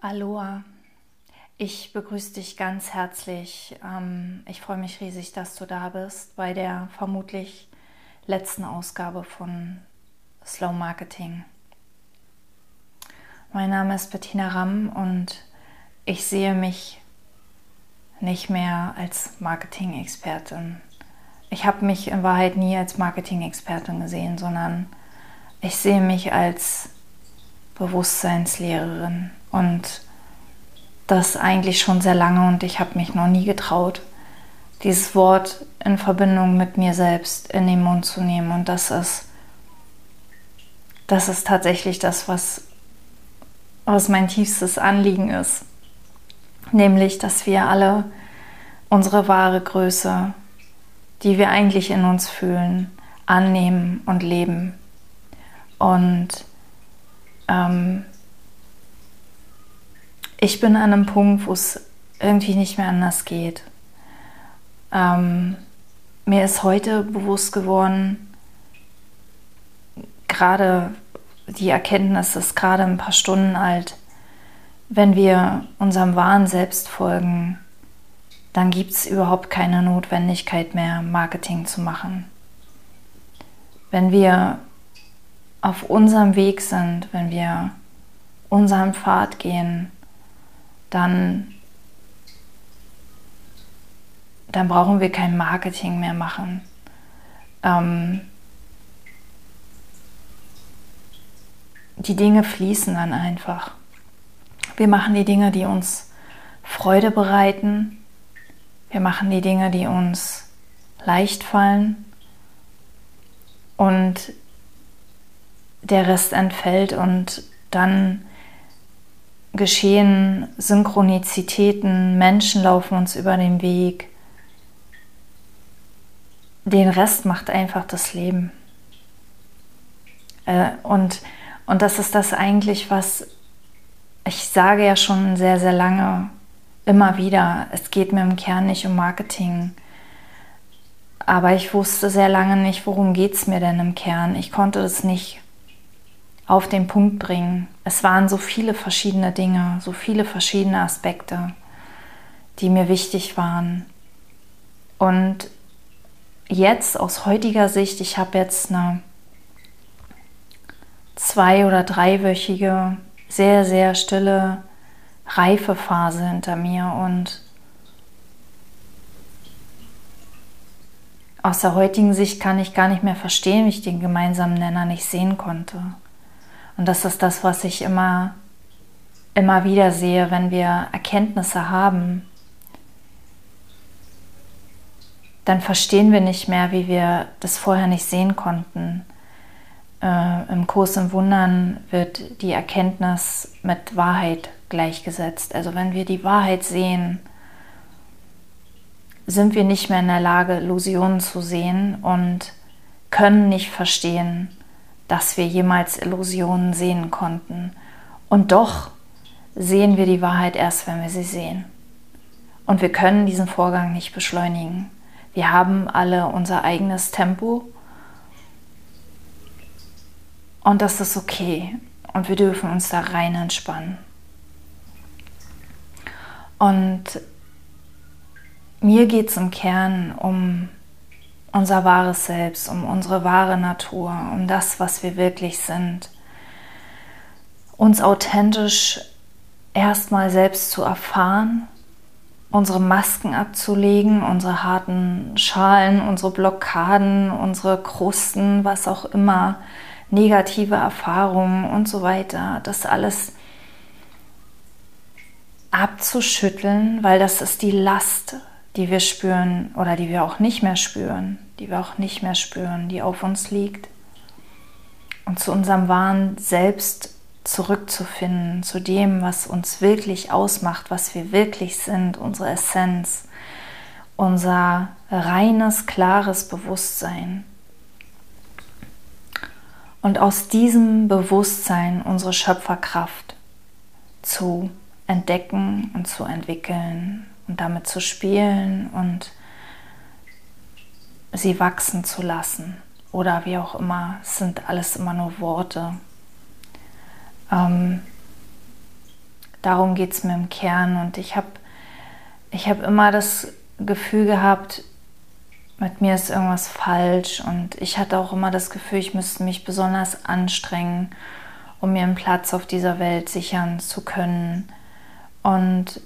Aloha, ich begrüße dich ganz herzlich. Ähm, ich freue mich riesig, dass du da bist bei der vermutlich letzten Ausgabe von Slow Marketing. Mein Name ist Bettina Ramm und ich sehe mich nicht mehr als Marketing-Expertin. Ich habe mich in Wahrheit nie als Marketing-Expertin gesehen, sondern ich sehe mich als Bewusstseinslehrerin und das eigentlich schon sehr lange und ich habe mich noch nie getraut, dieses Wort in Verbindung mit mir selbst in den Mund zu nehmen. Und das ist, das ist tatsächlich das, was, was mein tiefstes Anliegen ist. Nämlich, dass wir alle unsere wahre Größe, die wir eigentlich in uns fühlen, annehmen und leben. Und ähm, ich bin an einem Punkt, wo es irgendwie nicht mehr anders geht. Ähm, mir ist heute bewusst geworden, gerade die Erkenntnis ist gerade ein paar Stunden alt, wenn wir unserem wahren Selbst folgen, dann gibt es überhaupt keine Notwendigkeit mehr, Marketing zu machen. Wenn wir auf unserem Weg sind, wenn wir unseren Pfad gehen, dann, dann brauchen wir kein Marketing mehr machen. Ähm, die Dinge fließen dann einfach. Wir machen die Dinge, die uns Freude bereiten. Wir machen die Dinge, die uns leicht fallen. Und der Rest entfällt und dann geschehen Synchronizitäten, Menschen laufen uns über den Weg. Den Rest macht einfach das Leben. Äh, und, und das ist das eigentlich, was ich sage ja schon sehr, sehr lange, immer wieder, es geht mir im Kern nicht um Marketing. Aber ich wusste sehr lange nicht, worum geht es mir denn im Kern. Ich konnte das nicht auf den Punkt bringen. Es waren so viele verschiedene Dinge, so viele verschiedene Aspekte, die mir wichtig waren. Und jetzt aus heutiger Sicht, ich habe jetzt eine zwei- oder dreiwöchige, sehr, sehr stille Reifephase hinter mir und aus der heutigen Sicht kann ich gar nicht mehr verstehen, wie ich den gemeinsamen Nenner nicht sehen konnte. Und das ist das, was ich immer, immer wieder sehe, wenn wir Erkenntnisse haben. Dann verstehen wir nicht mehr, wie wir das vorher nicht sehen konnten. Äh, Im Kurs im Wundern wird die Erkenntnis mit Wahrheit gleichgesetzt. Also wenn wir die Wahrheit sehen, sind wir nicht mehr in der Lage, Illusionen zu sehen und können nicht verstehen, dass wir jemals Illusionen sehen konnten. Und doch sehen wir die Wahrheit erst, wenn wir sie sehen. Und wir können diesen Vorgang nicht beschleunigen. Wir haben alle unser eigenes Tempo. Und das ist okay. Und wir dürfen uns da rein entspannen. Und mir geht es im Kern um unser wahres Selbst, um unsere wahre Natur, um das, was wir wirklich sind. Uns authentisch erstmal selbst zu erfahren, unsere Masken abzulegen, unsere harten Schalen, unsere Blockaden, unsere Krusten, was auch immer, negative Erfahrungen und so weiter, das alles abzuschütteln, weil das ist die Last, die wir spüren oder die wir auch nicht mehr spüren, die wir auch nicht mehr spüren, die auf uns liegt. Und zu unserem wahren Selbst zurückzufinden, zu dem, was uns wirklich ausmacht, was wir wirklich sind, unsere Essenz, unser reines, klares Bewusstsein. Und aus diesem Bewusstsein unsere Schöpferkraft zu entdecken und zu entwickeln und damit zu spielen und sie wachsen zu lassen. Oder wie auch immer, es sind alles immer nur Worte. Ähm, darum geht es mir im Kern. Und ich habe ich hab immer das Gefühl gehabt, mit mir ist irgendwas falsch. Und ich hatte auch immer das Gefühl, ich müsste mich besonders anstrengen, um mir einen Platz auf dieser Welt sichern zu können. Und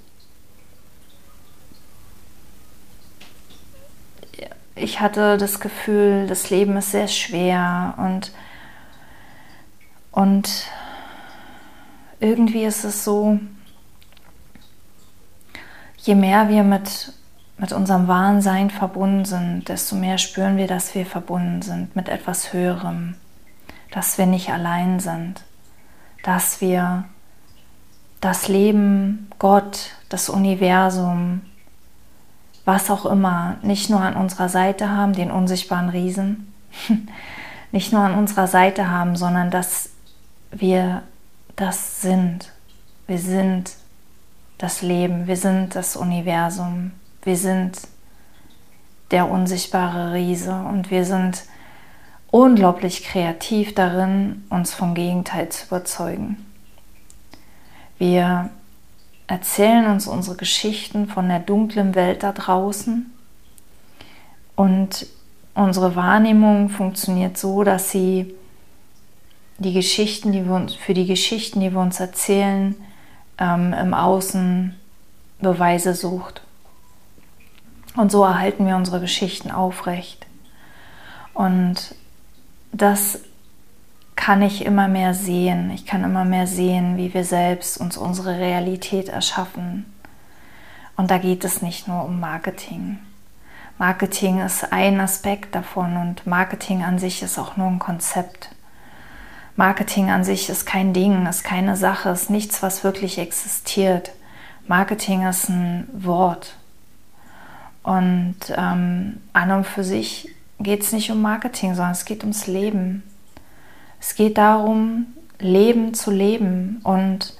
ich hatte das Gefühl, das Leben ist sehr schwer und, und irgendwie ist es so, je mehr wir mit, mit unserem wahren Sein verbunden sind, desto mehr spüren wir, dass wir verbunden sind mit etwas Höherem, dass wir nicht allein sind, dass wir das Leben, Gott, das Universum, was auch immer, nicht nur an unserer Seite haben, den unsichtbaren Riesen, nicht nur an unserer Seite haben, sondern dass wir das sind. Wir sind das Leben, wir sind das Universum, wir sind der unsichtbare Riese und wir sind unglaublich kreativ darin, uns vom Gegenteil zu überzeugen. Wir erzählen uns unsere Geschichten von der dunklen Welt da draußen und unsere Wahrnehmung funktioniert so, dass sie die Geschichten, die wir uns, für die Geschichten, die wir uns erzählen, ähm, im Außen Beweise sucht. Und so erhalten wir unsere Geschichten aufrecht. Und das kann ich immer mehr sehen. Ich kann immer mehr sehen, wie wir selbst uns unsere Realität erschaffen. Und da geht es nicht nur um Marketing. Marketing ist ein Aspekt davon und Marketing an sich ist auch nur ein Konzept. Marketing an sich ist kein Ding, ist keine Sache, ist nichts, was wirklich existiert. Marketing ist ein Wort. Und ähm, an und für sich geht es nicht um Marketing, sondern es geht ums Leben. Es geht darum, Leben zu leben und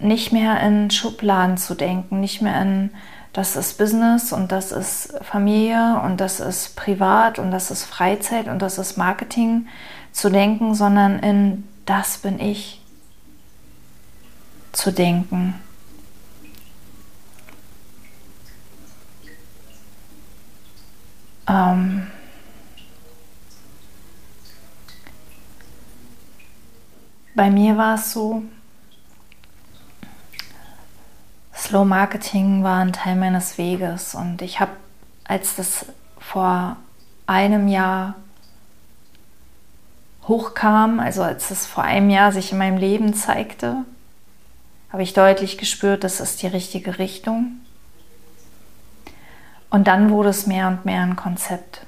nicht mehr in Schubladen zu denken, nicht mehr in, das ist Business und das ist Familie und das ist privat und das ist Freizeit und das ist Marketing zu denken, sondern in das bin ich zu denken. Ähm, Bei mir war es so, Slow Marketing war ein Teil meines Weges und ich habe, als das vor einem Jahr hochkam, also als es vor einem Jahr sich in meinem Leben zeigte, habe ich deutlich gespürt, das ist die richtige Richtung. Und dann wurde es mehr und mehr ein Konzept.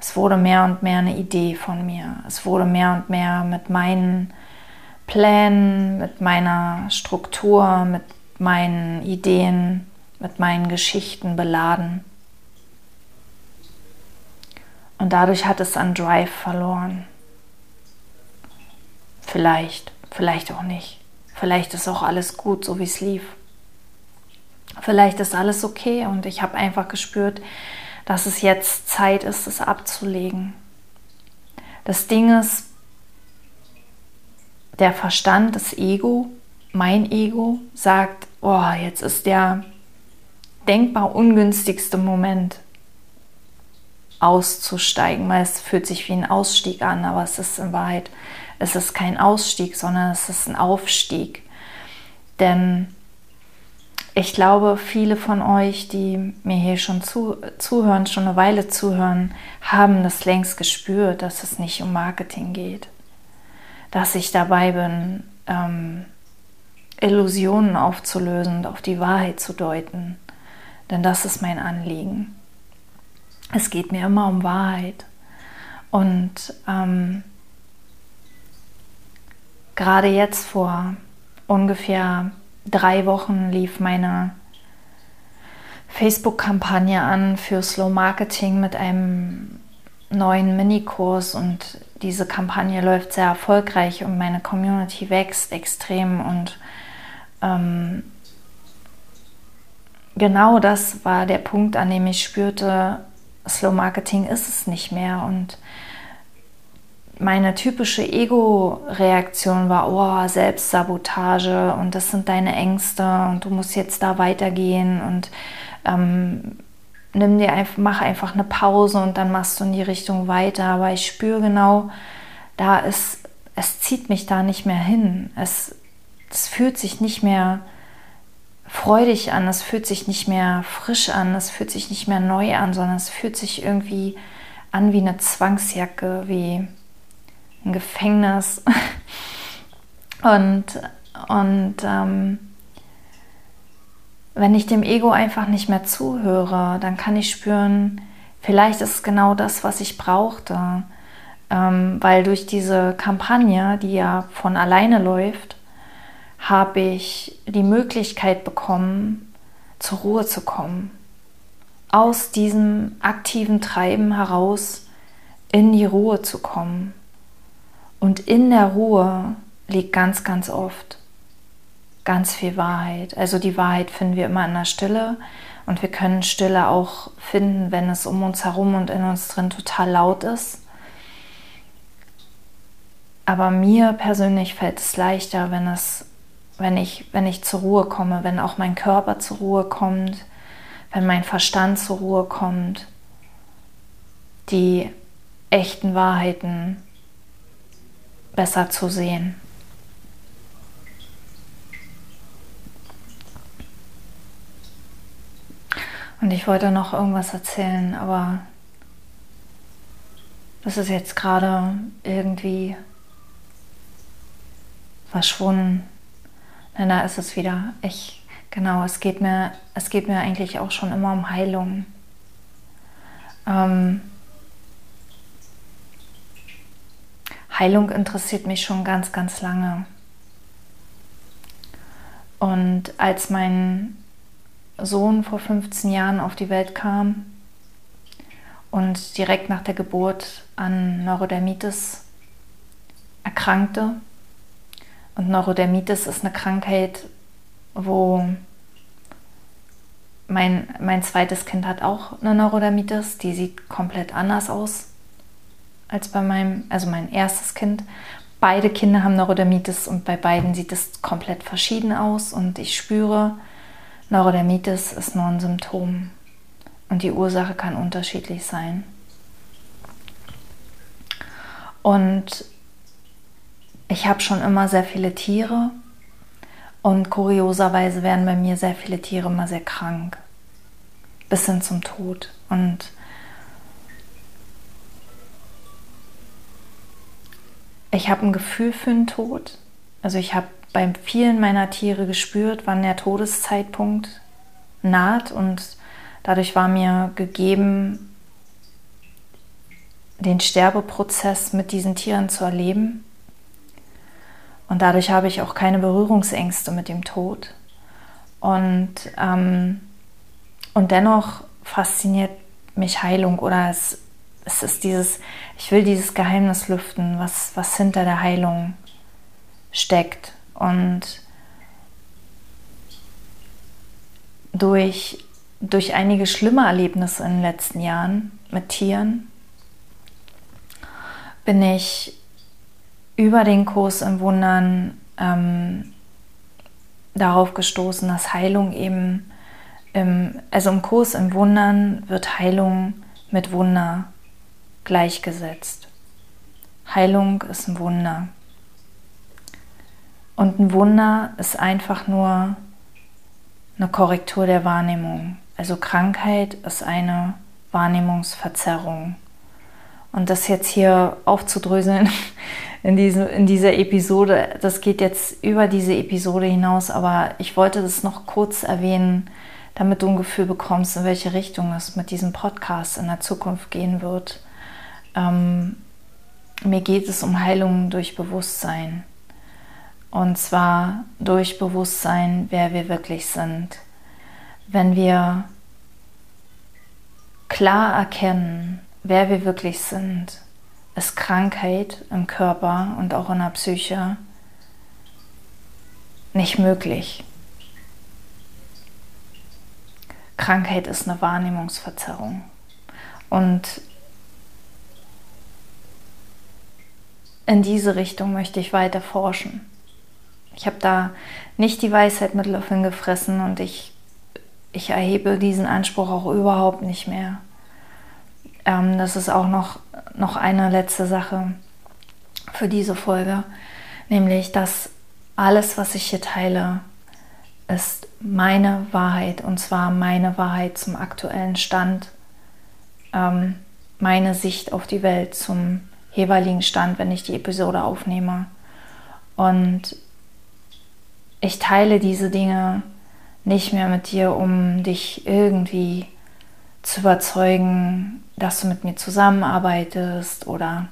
Es wurde mehr und mehr eine Idee von mir. Es wurde mehr und mehr mit meinen Plänen, mit meiner Struktur, mit meinen Ideen, mit meinen Geschichten beladen. Und dadurch hat es an Drive verloren. Vielleicht, vielleicht auch nicht. Vielleicht ist auch alles gut, so wie es lief. Vielleicht ist alles okay und ich habe einfach gespürt, dass es jetzt Zeit ist, es abzulegen. Das Ding ist, der Verstand, das Ego, mein Ego, sagt, oh, jetzt ist der denkbar ungünstigste Moment auszusteigen, weil es fühlt sich wie ein Ausstieg an, aber es ist in Wahrheit, es ist kein Ausstieg, sondern es ist ein Aufstieg. Denn ich glaube, viele von euch, die mir hier schon zu, zuhören, schon eine Weile zuhören, haben das längst gespürt, dass es nicht um Marketing geht dass ich dabei bin, ähm, Illusionen aufzulösen und auf die Wahrheit zu deuten. Denn das ist mein Anliegen. Es geht mir immer um Wahrheit. Und ähm, gerade jetzt vor ungefähr drei Wochen lief meine Facebook-Kampagne an für Slow Marketing mit einem neuen Minikurs und diese Kampagne läuft sehr erfolgreich und meine Community wächst extrem und ähm, genau das war der Punkt, an dem ich spürte, Slow Marketing ist es nicht mehr und meine typische Ego-Reaktion war, oh, Selbstsabotage und das sind deine Ängste und du musst jetzt da weitergehen und ähm, nimm dir einfach, mach einfach eine Pause und dann machst du in die Richtung weiter. Aber ich spüre genau, da ist, es zieht mich da nicht mehr hin. Es, es fühlt sich nicht mehr freudig an, es fühlt sich nicht mehr frisch an, es fühlt sich nicht mehr neu an, sondern es fühlt sich irgendwie an wie eine Zwangsjacke, wie ein Gefängnis. und und ähm, wenn ich dem Ego einfach nicht mehr zuhöre, dann kann ich spüren, vielleicht ist es genau das, was ich brauchte. Ähm, weil durch diese Kampagne, die ja von alleine läuft, habe ich die Möglichkeit bekommen, zur Ruhe zu kommen. Aus diesem aktiven Treiben heraus in die Ruhe zu kommen. Und in der Ruhe liegt ganz, ganz oft ganz viel Wahrheit. Also die Wahrheit finden wir immer in der Stille und wir können Stille auch finden, wenn es um uns herum und in uns drin total laut ist. Aber mir persönlich fällt es leichter, wenn es wenn ich, wenn ich zur Ruhe komme, wenn auch mein Körper zur Ruhe kommt, wenn mein Verstand zur Ruhe kommt, die echten Wahrheiten besser zu sehen. Und ich wollte noch irgendwas erzählen, aber das ist jetzt gerade irgendwie verschwunden. Na, da ist es wieder. Ich, genau, es geht mir, es geht mir eigentlich auch schon immer um Heilung. Ähm, Heilung interessiert mich schon ganz, ganz lange. Und als mein Sohn vor 15 Jahren auf die Welt kam und direkt nach der Geburt an Neurodermitis erkrankte, und Neurodermitis ist eine Krankheit, wo mein, mein zweites Kind hat auch eine Neurodermitis, die sieht komplett anders aus als bei meinem, also mein erstes Kind. Beide Kinder haben Neurodermitis und bei beiden sieht es komplett verschieden aus und ich spüre, Neurodermitis ist nur ein Symptom und die Ursache kann unterschiedlich sein. Und ich habe schon immer sehr viele Tiere und kurioserweise werden bei mir sehr viele Tiere immer sehr krank, bis hin zum Tod. Und ich habe ein Gefühl für den Tod. Also ich habe bei vielen meiner Tiere gespürt, wann der Todeszeitpunkt naht und dadurch war mir gegeben, den Sterbeprozess mit diesen Tieren zu erleben. Und dadurch habe ich auch keine Berührungsängste mit dem Tod. Und, ähm, und dennoch fasziniert mich Heilung oder es, es ist dieses, ich will dieses Geheimnis lüften, was, was hinter der Heilung steckt. Und durch, durch einige schlimme Erlebnisse in den letzten Jahren mit Tieren bin ich über den Kurs im Wundern ähm, darauf gestoßen, dass Heilung eben, im, also im Kurs im Wundern wird Heilung mit Wunder gleichgesetzt. Heilung ist ein Wunder. Und ein Wunder ist einfach nur eine Korrektur der Wahrnehmung. Also Krankheit ist eine Wahrnehmungsverzerrung. Und das jetzt hier aufzudröseln in, diesem, in dieser Episode, das geht jetzt über diese Episode hinaus, aber ich wollte das noch kurz erwähnen, damit du ein Gefühl bekommst, in welche Richtung es mit diesem Podcast in der Zukunft gehen wird. Ähm, mir geht es um Heilung durch Bewusstsein. Und zwar durch Bewusstsein, wer wir wirklich sind. Wenn wir klar erkennen, wer wir wirklich sind, ist Krankheit im Körper und auch in der Psyche nicht möglich. Krankheit ist eine Wahrnehmungsverzerrung. Und in diese Richtung möchte ich weiter forschen. Ich habe da nicht die Weisheit mit Löffeln gefressen und ich, ich erhebe diesen Anspruch auch überhaupt nicht mehr. Ähm, das ist auch noch, noch eine letzte Sache für diese Folge, nämlich dass alles, was ich hier teile, ist meine Wahrheit und zwar meine Wahrheit zum aktuellen Stand, ähm, meine Sicht auf die Welt zum jeweiligen Stand, wenn ich die Episode aufnehme. Und ich teile diese Dinge nicht mehr mit dir, um dich irgendwie zu überzeugen, dass du mit mir zusammenarbeitest oder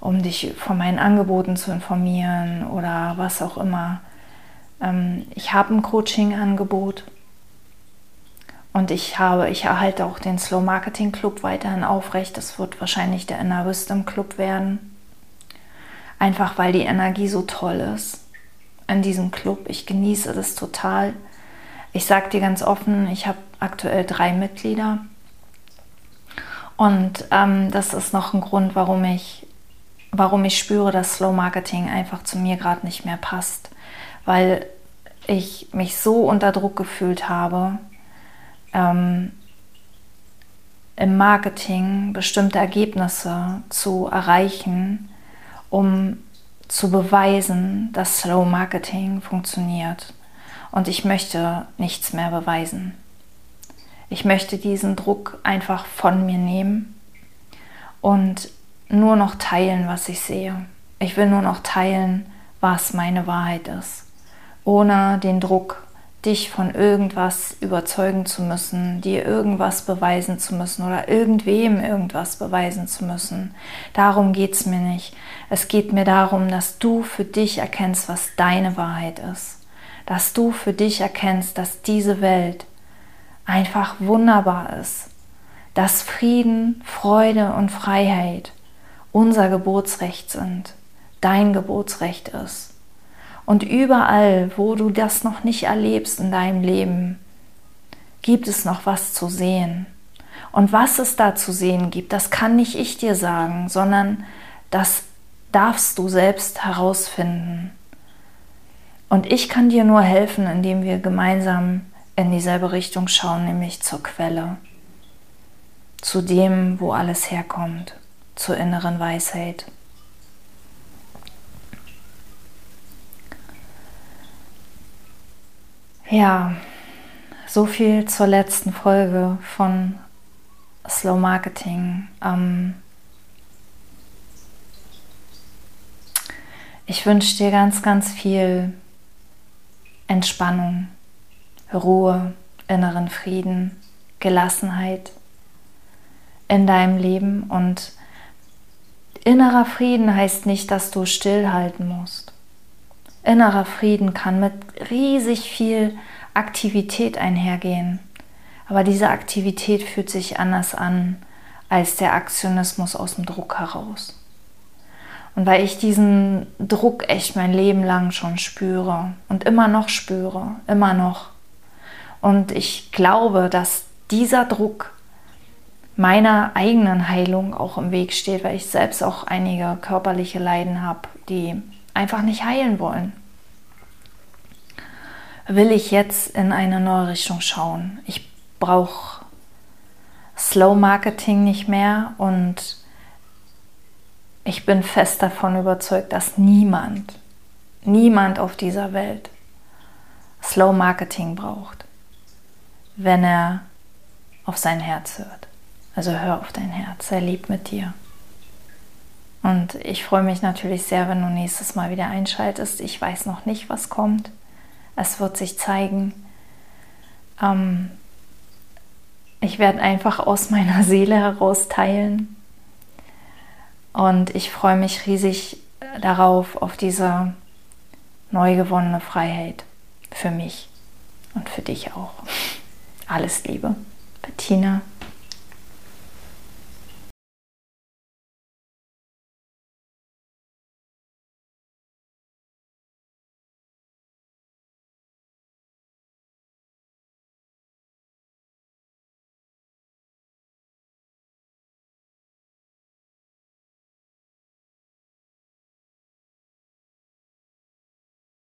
um dich von meinen Angeboten zu informieren oder was auch immer. Ähm, ich habe ein Coaching-Angebot und ich habe, ich erhalte auch den Slow Marketing Club weiterhin aufrecht. Das wird wahrscheinlich der Inner Wisdom Club werden. Einfach weil die Energie so toll ist in diesem Club. Ich genieße das total. Ich sage dir ganz offen, ich habe aktuell drei Mitglieder. Und ähm, das ist noch ein Grund, warum ich, warum ich spüre, dass Slow Marketing einfach zu mir gerade nicht mehr passt. Weil ich mich so unter Druck gefühlt habe, ähm, im Marketing bestimmte Ergebnisse zu erreichen, um zu beweisen, dass Slow Marketing funktioniert. Und ich möchte nichts mehr beweisen. Ich möchte diesen Druck einfach von mir nehmen und nur noch teilen, was ich sehe. Ich will nur noch teilen, was meine Wahrheit ist, ohne den Druck dich von irgendwas überzeugen zu müssen, dir irgendwas beweisen zu müssen oder irgendwem irgendwas beweisen zu müssen. Darum geht es mir nicht. Es geht mir darum, dass du für dich erkennst, was deine Wahrheit ist. Dass du für dich erkennst, dass diese Welt einfach wunderbar ist. Dass Frieden, Freude und Freiheit unser Geburtsrecht sind, dein Geburtsrecht ist und überall, wo du das noch nicht erlebst in deinem Leben, gibt es noch was zu sehen. Und was es da zu sehen gibt, das kann nicht ich dir sagen, sondern das darfst du selbst herausfinden. Und ich kann dir nur helfen, indem wir gemeinsam in dieselbe Richtung schauen, nämlich zur Quelle, zu dem, wo alles herkommt, zur inneren Weisheit. Ja, so viel zur letzten Folge von Slow Marketing. Ähm ich wünsche dir ganz, ganz viel Entspannung, Ruhe, inneren Frieden, Gelassenheit in deinem Leben. Und innerer Frieden heißt nicht, dass du stillhalten musst. Innerer Frieden kann mit riesig viel Aktivität einhergehen. Aber diese Aktivität fühlt sich anders an als der Aktionismus aus dem Druck heraus. Und weil ich diesen Druck echt mein Leben lang schon spüre und immer noch spüre, immer noch. Und ich glaube, dass dieser Druck meiner eigenen Heilung auch im Weg steht, weil ich selbst auch einige körperliche Leiden habe, die einfach nicht heilen wollen, will ich jetzt in eine neue Richtung schauen. Ich brauche Slow Marketing nicht mehr und ich bin fest davon überzeugt, dass niemand, niemand auf dieser Welt Slow Marketing braucht, wenn er auf sein Herz hört. Also hör auf dein Herz, er lebt mit dir. Und ich freue mich natürlich sehr, wenn du nächstes Mal wieder einschaltest. Ich weiß noch nicht, was kommt. Es wird sich zeigen. Ähm, ich werde einfach aus meiner Seele heraus teilen. Und ich freue mich riesig darauf, auf diese neu gewonnene Freiheit für mich und für dich auch. Alles Liebe, Bettina.